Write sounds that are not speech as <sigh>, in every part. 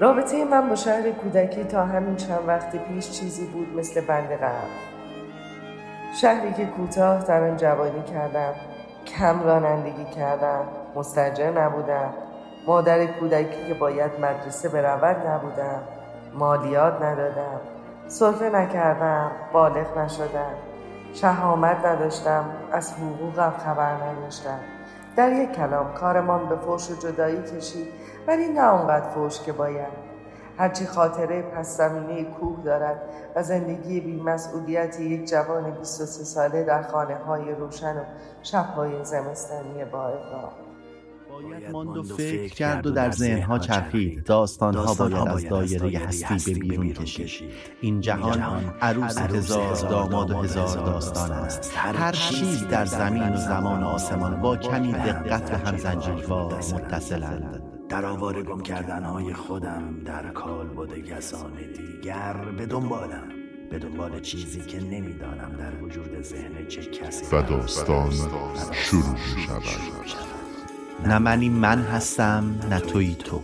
رابطه من با شهر کودکی تا همین چند وقت پیش چیزی بود مثل بند قرم شهری که کوتاه در آن جوانی کردم کم رانندگی کردم مستجر نبودم. مادر کودکی که باید مدرسه برود نبودم مالیات ندادم. صرفه نکردم بالغ نشدم. شهامت نداشتم از حقوقم خبر نداشتم. در یک کلام کارمان به فوش و جدایی کشید ولی نه آنقدر فوش که باید. هرچی خاطره پس زمینه کوه دارد و زندگی بیمسئولیت یک جوان 23 ساله در خانه های روشن و شبهای زمستانی با باید ماند و فکر کرد و در ذهنها چرخید. داستانها باید از دایره هستی به بیرون کشید. این جهان عروس هزار داماد و هزار داستان است. هر چیز در زمین و زمان و آسمان با کمی دقت به هم زنجیروار متصلند. در آواره گم کردنهای خودم در کال بوده کسان دیگر به دنبالم به دنبال چیزی که نمی‌دانم در وجود ذهن چه کسی و داستان شروع می شود. نه منی من هستم نه توی تو.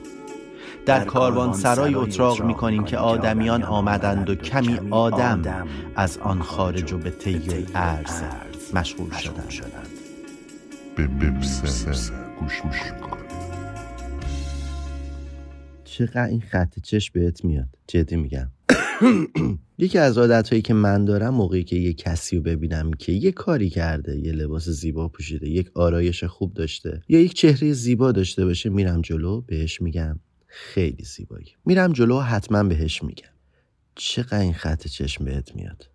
در کاروان سرای اتراق می کنیم که آدمیان آمدند و کمی آدم از آن خارج و به طی ارز مشغول شدند. به گوش چقدر این خط چش بهت میاد؟ جدی میگم. <clears throat> یکی از عادت هایی که من دارم موقعی که یه کسی رو ببینم که یه کاری کرده یه لباس زیبا پوشیده یک آرایش خوب داشته یا یک چهره زیبا داشته باشه میرم جلو بهش میگم خیلی زیبایی. میرم جلو حتما بهش میگم. چقدر این خط چشم بهت میاد؟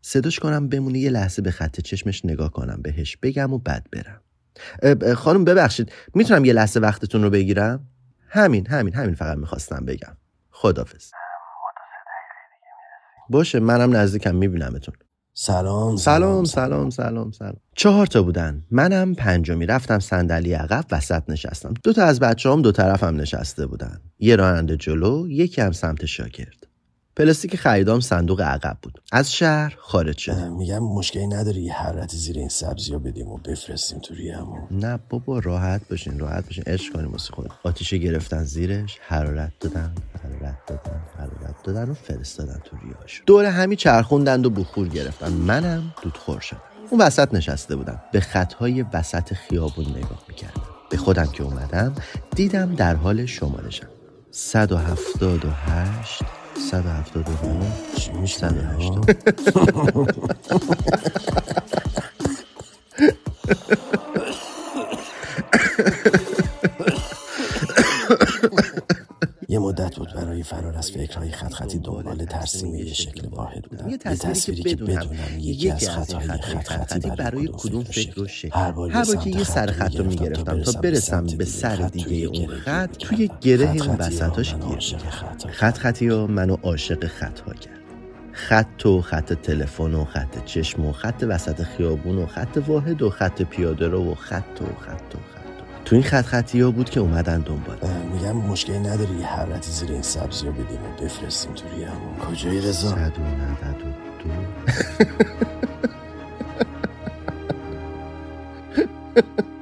صداش کنم بمونه یه لحظه به خط چشمش نگاه کنم بهش بگم و بعد برم. خانم ببخشید می‌تونم یه لحظه وقتتون رو بگیرم؟ همین همین همین فقط می‌خواستم بگم. خدافز باشه منم نزدیکم میبینمتون. سلام سلام سلام سلام سلام. چهار تا بودن. منم پنجمی رفتم صندلی عقب وسط نشستم. دو تا از بچه هم دو طرفم نشسته بودن. یه راننده جلو یکی هم سمت شاگرد. پلاستیک خریدام صندوق عقب بود. از شهر خارج شد میگم مشکلی نداری یه حرتی زیر این سبزی ها بدیم و بفرستیم تو ریهمون نه بابا راحت باشین راحت باشین عشق کنیم واسه خود آتیشه گرفتن زیرش حرارت دادن حرارت دادن حرارت دادن و فرستادن تو ریهاش دور همی چرخوندند و بخور گرفتن. منم دودخور شدم. اون وسط نشسته بودم. به خطهای وسط خیابون نگاه می‌کردم. به خودم که اومدم دیدم در حال شمارشم. 178 179 چی میشه 180 <laughs> مدت بود برای فرار از فکرهای خط خطی دنبال ترسیم یه شکل واحد بودم. یه تصویری, که بدونم یکی از خطهای خط خطی برای کدوم فکر و شکل. هر بار که یه سر خط رو می‌گرفتم تا برسم به سر دیگه اون خط توی گره این وسطاش گیر خط خطی ها منو عاشق خط ها کرد. خط و خط تلفن و خط چشم و خط وسط خیابون و خط واحد و خط پیاده رو و خط و خط و خط تو این خط خطی ها بود که اومدن دنبال میگم مشکلی نداره یه حرارتی زیر این سبزی رو بدیم و بفرستیم تو ریه همون. کجای رضا؟ 192 <laughs>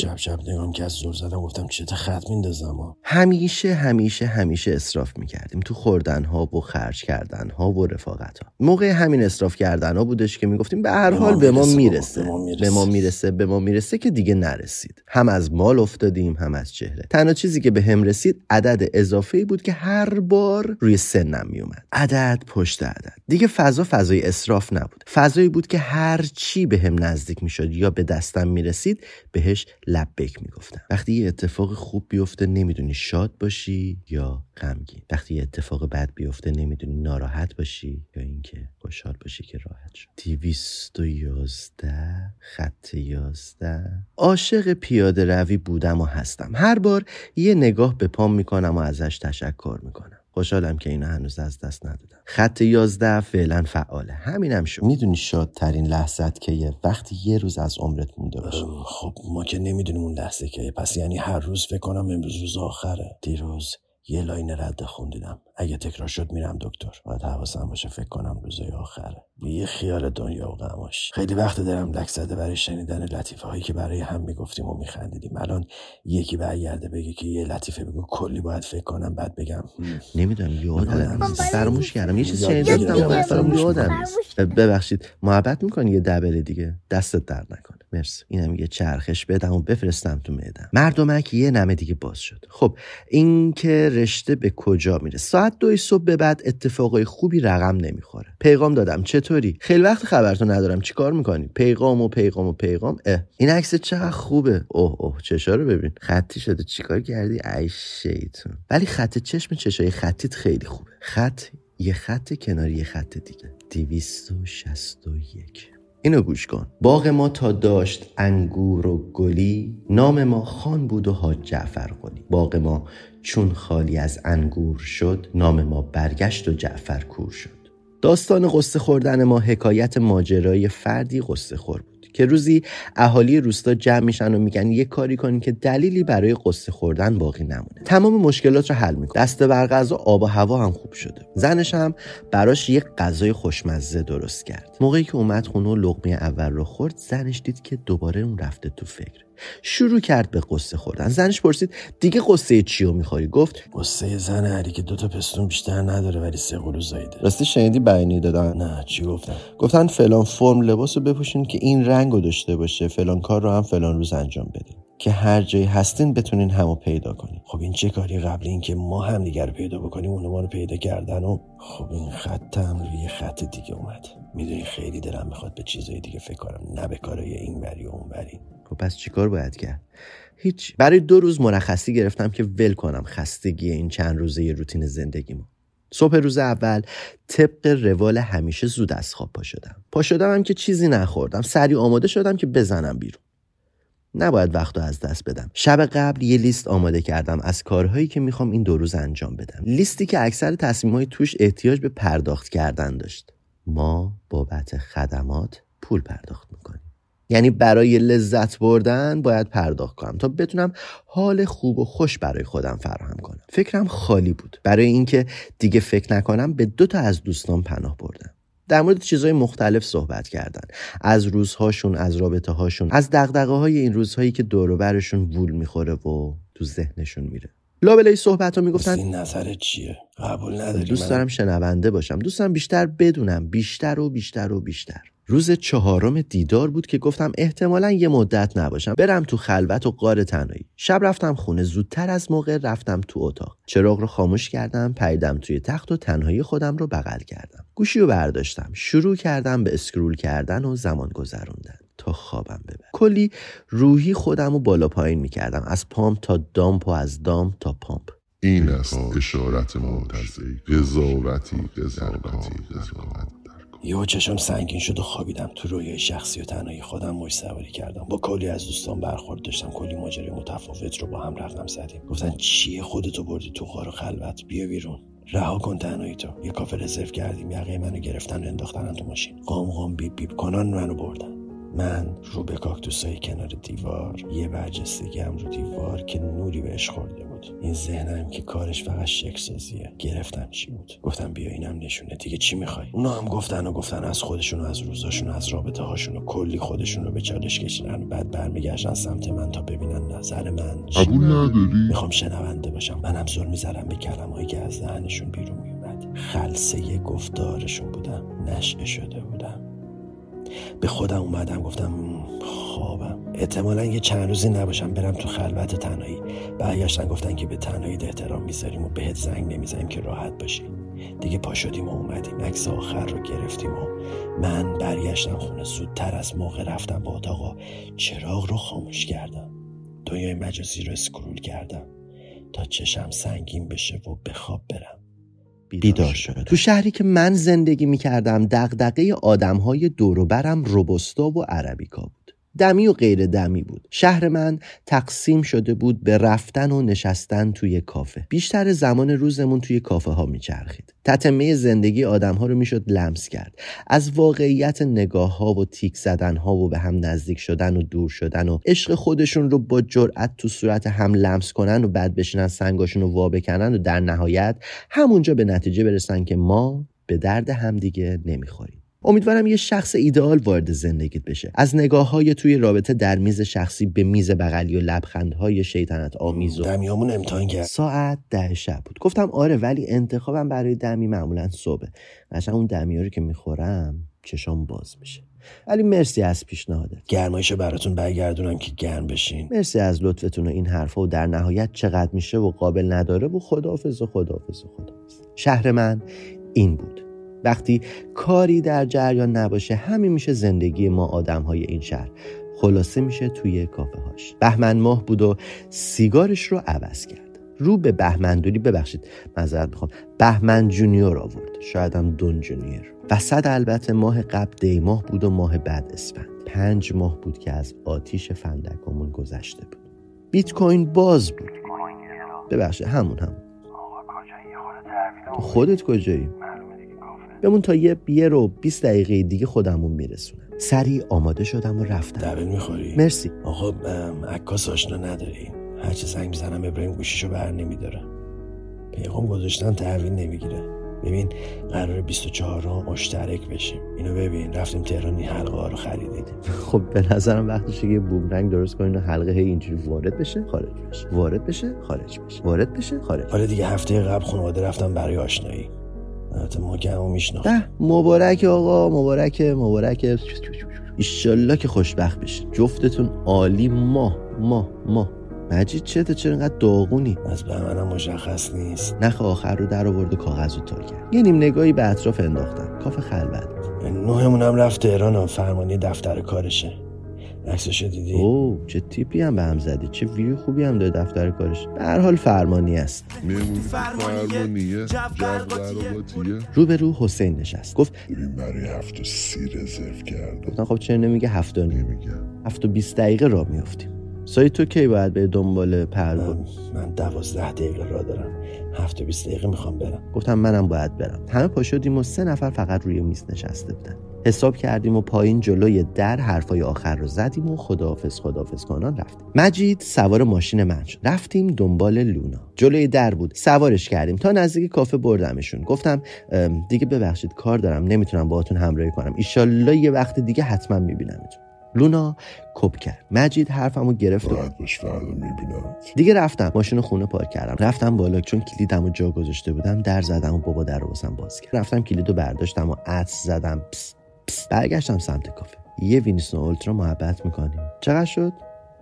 شب شب نگام که از زور زدم گفتم چه خط میندازم همیشه همیشه همیشه اسراف می‌کردیم تو خوردن ها و خرج کردن ها و رفاقت ها موقع همین اسراف کردن ها بودش که می‌گفتیم به هر حال به ما می‌رسه به ما می‌رسه. به ما می‌رسه که دیگه نرسید. هم از مال افتادیم هم از چهره. تنها چیزی که به هم رسید عدد اضافه ای بود که هر بار روی سنم میومد عدد پشت عدد. دیگه فضا فضای اسراف نبود. فضایی بود که هر چی به هم نزدیک می‌شد یا به دستم می‌رسید بهش لبک می‌گفتم. وقتی یه اتفاق خوب بیفته نمی‌دونی شاد باشی یا غمگین. وقتی یه اتفاق بد بیفته نمی‌دونی ناراحت باشی یا اینکه خوشحال باشی که راحت شد دیویست و یازده خط یازده. عاشق پیاده روی بودم و هستم. هر بار یه نگاه به پام می‌کنم و ازش تشکر می‌کنم. خوشحالم که اینو هنوز از دست ندادم خط یازده فعلا فعاله. همینم شد. می‌دونی شادترین لحظت که یه وقتی یه روز از عمرت مونده باشه. خب ما که نمی‌دونیم اون لحظه که پس یعنی هر روز فکر کنم امروز روز آخره. دیروز یه لاین رد خون دیدم اگه تکرار شد میرم دکتر. باید حواسم باشه فکر کنم روزای آخره یه خیال دنیا و غماش خیلی وقت دارم لک زده برای شنیدن لطیفه هایی که برای هم می‌گفتیم و میخندیدیم. الان یکی برگرده بگه که یه لطیفه بگو. کلی باید فکر کنم بعد بگم نمی‌دونم یادم فراموش کردم. یه چیز شنیدم فراموش یادم ببخشید. محبت می‌کنی یه دبل دیگه؟ دستت درد نکنه. مرسی. اینم یه چرخش بدم و بفرستم تو معدم مردمک یه نمه دیگه باز شد. خب این که رشته به کجا میره؟ ساعت دوی صبح به بعد اتفاقای خوبی رقم نمی‌خوره. پیغام دادم. چطوری؟ خیلی وقت خبرتو ندارم. چیکار می‌کنی؟ پیغام و پیغام و پیغام؟ اه. این عکس چقدر خوبه؟ اوه اوه. چشا رو ببین. خطی شده. چیکار کردی؟ ای شیطون ولی خط چشم چشای خطیت خیلی خوبه. خط یه خط کناری یه خط دیگه. یک. اینو گوش کن. باغ ما تا داشت انگور و گلی نام ما خان بود و حاج جعفر قلی باغ ما چون خالی از انگور شد نام ما برگشت و جعفر کور شد. داستان قصه خوردن ما حکایت ماجرای فردی قصه خور که روزی اهالی روستا جمع میشن و میگن یه کاری کنیم که دلیلی برای قصه خوردن باقی نمونه. تمام مشکلات رو حل می‌کنه. دست بر غذا آب و هوا هم خوب شده. زنش هم براش یه غذای خوشمزه درست کرد. موقعی که اومد خونه و لقمه اول رو خورد زنش دید که دوباره اون رفته تو فکر. شروع کرد به قصه خوردن. زنش پرسید دیگه قصه چی رو می‌خوری؟ گفت قصه زن علی که دوتا پستون بیشتر نداره ولی سه قلو زایده. راستی شنیدی بیانی دادن نه چی گفتن؟ گفتن فلان فرم لباس رو بپوشین که این رنگ رو داشته باشه فلان کار رو هم فلان روز انجام بدین. که هر جایی هستین بتونین همو پیدا کنین. خب این چه کاری قبل اینکه ما هم دیگر رو پیدا بکنیم اون ما رو پیدا کردن و خب این خط هم روی خط دیگه اومد. می‌دونی خیلی دلم می‌خواد به چیزای دیگه فکر کنم نه به کارای این بری و اون بری خب پس چیکار باید کرد؟ هیچ. برای دو روز مرخصی گرفتم که ول کنم خستگی این چند روزه روتین زندگیمو. صبح روز اول طبق روال همیشه زود از خواب پا شدم. پا شدم هم که چیزی نخوردم. سریع آماده شدم که بزنم بیرون. نباید وقت رو از دست بدم. شب قبل یه لیست آماده کردم از کارهایی که می‌خوام این دو روز انجام بدم. لیستی که اکثر تصمیم توش احتیاج به پرداخت کردن داشت. ما بابت خدمات پول پرداخت یعنی برای لذت بردن باید پرداخت کنم تا بتونم حال خوب و خوش برای خودم فراهم کنم. فکرم خالی بود. برای اینکه دیگه فکر نکنم به دو تا از دوستان پناه بردم. در مورد چیزهای مختلف صحبت کردن. از روزهاشون از رابطه هاشون از دقدقه های این روزهایی که دور برشون وول می‌خوره و تو ذهنشون میره. لابلای صحبت ها می‌گفتن این نظر چیه؟ قبول نداری دوست دارم شنونده باشم. دوستم بیشتر بدونم بیشتر و بیشتر و بیشتر. روز چهارم دیدار بود که گفتم احتمالا یه مدت نباشم. برم تو خلوت و قار تنهایی. شب رفتم خونه زودتر از موقع رفتم تو اتاق. چراغ رو خاموش کردم پریدم توی تخت و تنهایی خودم رو بغل کردم. گوشی رو برداشتم. شروع کردم به اسکرول کردن و زمان گذروندن. تا خوابم کلی روحی خودم رو بالا پایین می‌کردم. از پامپ تا دامپ و از دامپ تا پامپ. این است اشارت منتظری قضاوتی قضاوتی قضاوتی یهو چشم سنگین شد و خوابیدم. تو رویای شخصی و تنهایی خودم مش سواری کردم. با کلی از دوستان برخورد داشتم. کلی ماجرای متفاوت رو با هم رفتم زدیم. گفتن چیه خودتو بردی تو غار و خلوت؟ بیا بیرون. رها کن تنهایی تو. یه کافه رزرو کردیم. یقه منو گرفتن انداختن تو ماشین. قام قام بیب بیب کنان منو بردن. من رو به کاکتوسای کنار دیوار یه برجستگی هم رو دیوار که نوری بهش خورده بود. این ذهنم که کارش فقط شکسازیه گرفتم چی بود. گفتم بیا اینم نشونه. دیگه چی می‌خوای؟ اونا هم گفتن و گفتن از خودشون و از روزاشون و از رابطه هاشون و کلی خودشون رو به چالش کشیدن. بعد برمیگشتن سمت من تا ببینن نظر من قبول نداری؟ می‌خوام شنونده باشم. منم زور می‌زدم به کلمهایی که از ذهنشون بیرون میومد خلصه گفتارشون بودم. نشعه شده بودم. به خودم اومدم گفتم خوابم احتمالا یه چند روزی نباشم برم تو خلوت تنهایی. برگشتن گفتن که به تنهایی احترام می‌ذاریم و بهت زنگ نمی‌زنیم که راحت باشی. دیگه پا شدیم و اومدیم. عکس آخر رو گرفتیم و من برگشتم خونه. زودتر از موقع رفتم با اتاقا چراغ رو خاموش کردم. دنیای مجازی رو اسکرول کردم تا چشم سنگین بشه و به خواب برم. بیدار شده تو شهری که من زندگی می‌کردم دقدقه آدم های دوروبرم روبستا و عربیکا بود. دمی و غیر دمی بود. شهر من تقسیم شده بود به رفتن و نشستن توی کافه. بیشتر زمان روزمون توی کافه ها میچرخید. تتمه زندگی آدم ها رو می‌شد لمس کرد. از واقعیت نگاه ها و تیک زدن ها و به هم نزدیک شدن و دور شدن و عشق خودشون رو با جرأت تو صورت هم لمس کنن و بعد بشینن سنگاشون رو وا بکنن و در نهایت همونجا به نتیجه برسن که ما به درد همدیگه نمی‌خوریم. امیدوارم یه شخص ایدئال وارد زندگیت بشه. از نگاه های توی رابطه در میز شخصی به میز بغلی و لبخندهای شیطنت آمیز و دمیامون امتحان کرد. ساعت ده شب بود. گفتم آره ولی انتخابم برای دمی معمولا صبح قشنگ اون دمی رو که می‌خورم چشام باز میشه. ولی مرسی از پیشنهادت. گرمایش براتون برگردونم که گرم بشین. مرسی از لطفتون و این حرفا و در نهایت چقدر میشه و قابل نداره و خداحافظ و خداحافظ و خداحافظ. شهر من این بود. وقتی کاری در جریان نباشه همین میشه زندگی ما آدم های این شهر. خلاصه میشه توی کافه هاش بهمن ماه بود و سیگارش رو عوض کرد. رو به بهمندوری ببخشید معذرت می‌خوام بهمن Junior آورد. شاید هم دون Junior. وسط البته ماه قبل دی ماه بود و ماه بعد اسفند. پنج ماه بود که از آتیش فندکمون گذشته بود. بیت کوین باز بود. ببخشید همون همون. خودت کجایی؟ بمون تا یه یه رو 20 دقیقه دیگه خودمون میرسونم. سریع آماده شدم و رفتم. دبل می‌خوری؟ مرسی. آقا عکاس آشنا نداری. هرچه زنگ می‌زنم ابراهیم گوشیشو بر نمیداره. پیغام گذاشتن تحویل نمی‌گیره. ببین قرار 24 ها مشترک بشیم. اینو ببین رفتیم تهران این حلقه ها رو خریدیم خب به نظرم وقتشه که یه بومرنگ درست کنین و حلقه هی اینجوری وارد بشه خارج بشه. وارد بشه خارج بشه. وارد بشه خارج حالا دیگه هفته قبل خانواده رفتم برای آشنایی. البته ما که همو میشناخت ده مبارک آقا مبارک مبارک. ایشالله که خوشبخت بشین. جفتتون عالی. ماه ماه ماه مجید چته؟ چرا اینقدر داغونی؟ از بهمنم مشخص نیست. نخ آخر رو در آورد و کاغذ رو تار کرد. یه نیم نگاهی به اطراف انداختم کاف خلوت. نوهمون هم رفت تهران و فرمانی دفتر کارشه. عکسشو دیدی؟ اوه چه تیپی هم به هم زدی چه ویو خوبی هم داره دفتر کارش. به هر حال فرمانی است. میمونی تو فرمانیه؟ جو قراباتیه روبرو حسین نشست. گفت ببین برای هفت و سی رزرو کردم گفتم خب چرا نمیگه هفت و نیم؟ نمیگم هفت و بیست دقیقه راه میافتیم. سایت تو کی باید به دنبال پرواز؟ من, من دوازده دقیقه را دارم. هفت و بیست دقیقه می‌خوام برم. گفتم منم باید برم. همه پا شدیم و سه نفر فقط روی میز نشسته بودن. حساب کردیم و پایین جلوی در حرفای آخر رو زدیم و خداحافظ خداحافظ کنان رفتیم. مجید سوار ماشین من شد. رفتیم دنبال لونا. جلوی در بود. سوارش کردیم. تا نزدیک کافه بردمشون. گفتم دیگه ببخشید کار دارم. نمی‌تونم باهاتون همراهی کنم. ایشالله یه وقت دیگه حتما میبینمتون. لونا کپ کرد. مجید حرفمو گرفت فردا دیگه رفتم. ماشین خونه پارک کردم. رفتم بالا چون کلیدم و جا گذاشته بودم در زدم و بابا در رو واسم باز کرد. رفتم کلید رو برداشتم و عطس زدم. پس پس. برگشتم سمت کافه. یه Winston Ultra محبت می‌کنیم. چقدر شد؟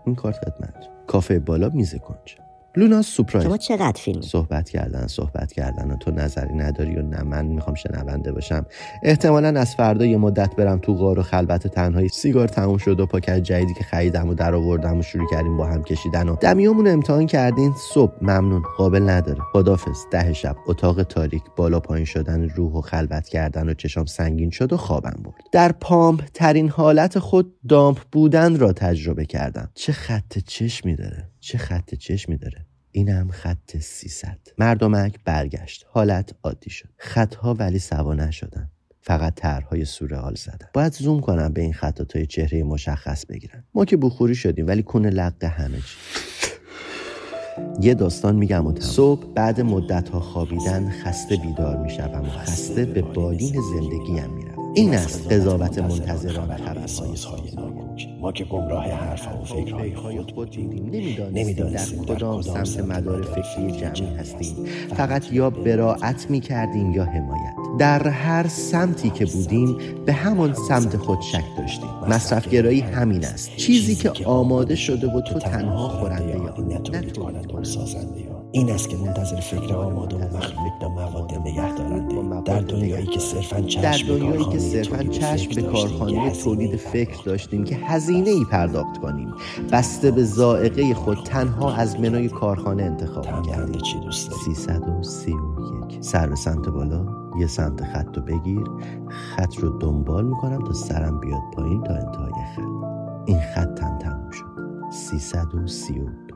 این کارت خدمت. کافه بالا میز کنج. لونا سورپرایز شما چقدر فیلم صحبت کردن صحبت کردن. و تو نظری نداری و نه من می‌خوام شنونده باشم. احتمالا از فردا یه مدت برم تو غار و خلوت تنهایی. سیگار تموم شد و پاکت جدیدی که خریدم و در آوردم و شروع کردیم با هم کشیدن و دمیامون امتحان کردین. صبح ممنون. قابل نداره. خدافظ ده شب. اتاق تاریک. بالا پایین شدن روح و خلوت کردن و چشام سنگین شد و خوابم برد. در pump ترین حالت خود dump بودن را تجربه کردم. چه خط چشمی داره؟ چه خط چشمی داره؟ اینم خط 300 مردمک برگشت. حالت عادی شد. خطها ولی سوا نشدن. فقط طرحهای سورئال زدن. باید زوم کنم به این خطات های چهره مشخص بگیرم ما که بخوری شدیم ولی کون لق همه چی. یه داستان میگم و تمام. صبح بعد مدت ها خوابیدن خسته بیدار می‌شوم و خسته به بالین زندگیم میرم این است قضاوت منتظران خبرهای سایزهای ناگوش ما که گمراه حرفها و فکرهای های خود بودیم نمی‌دانستیم در کدام سمت مدار فکری جمعی هستیم. فقط یا براعت می کردیم یا حمایت. در هر سمتی که بودیم به همان سمت خود شک داشتیم. مصرفگرایی همین است. چیزی که آماده شده و تو تنها خورنده تولید کننده و سازنده این است که منتظر فکر آماده و مخلوق با مواد نگه دارنده در دنیایی که صرفا چشم در به دنیایی که کارخانه صرفا تولید چشم فکر به داشتیم کارخانه که تولید هزینه فکر داشتیم که هزینه ای پرداخت کنیم. بسته به ذائقه خود تنها از منوی کارخانه انتخاب کردیم چی دوست داری 331 سر به سمت بالا یه سمت خط رو بگیر. خط رو دنبال می‌کنم تا سرم بیاد پایین تا انتهای خط. این خطم تموم شد. 332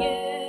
yeah.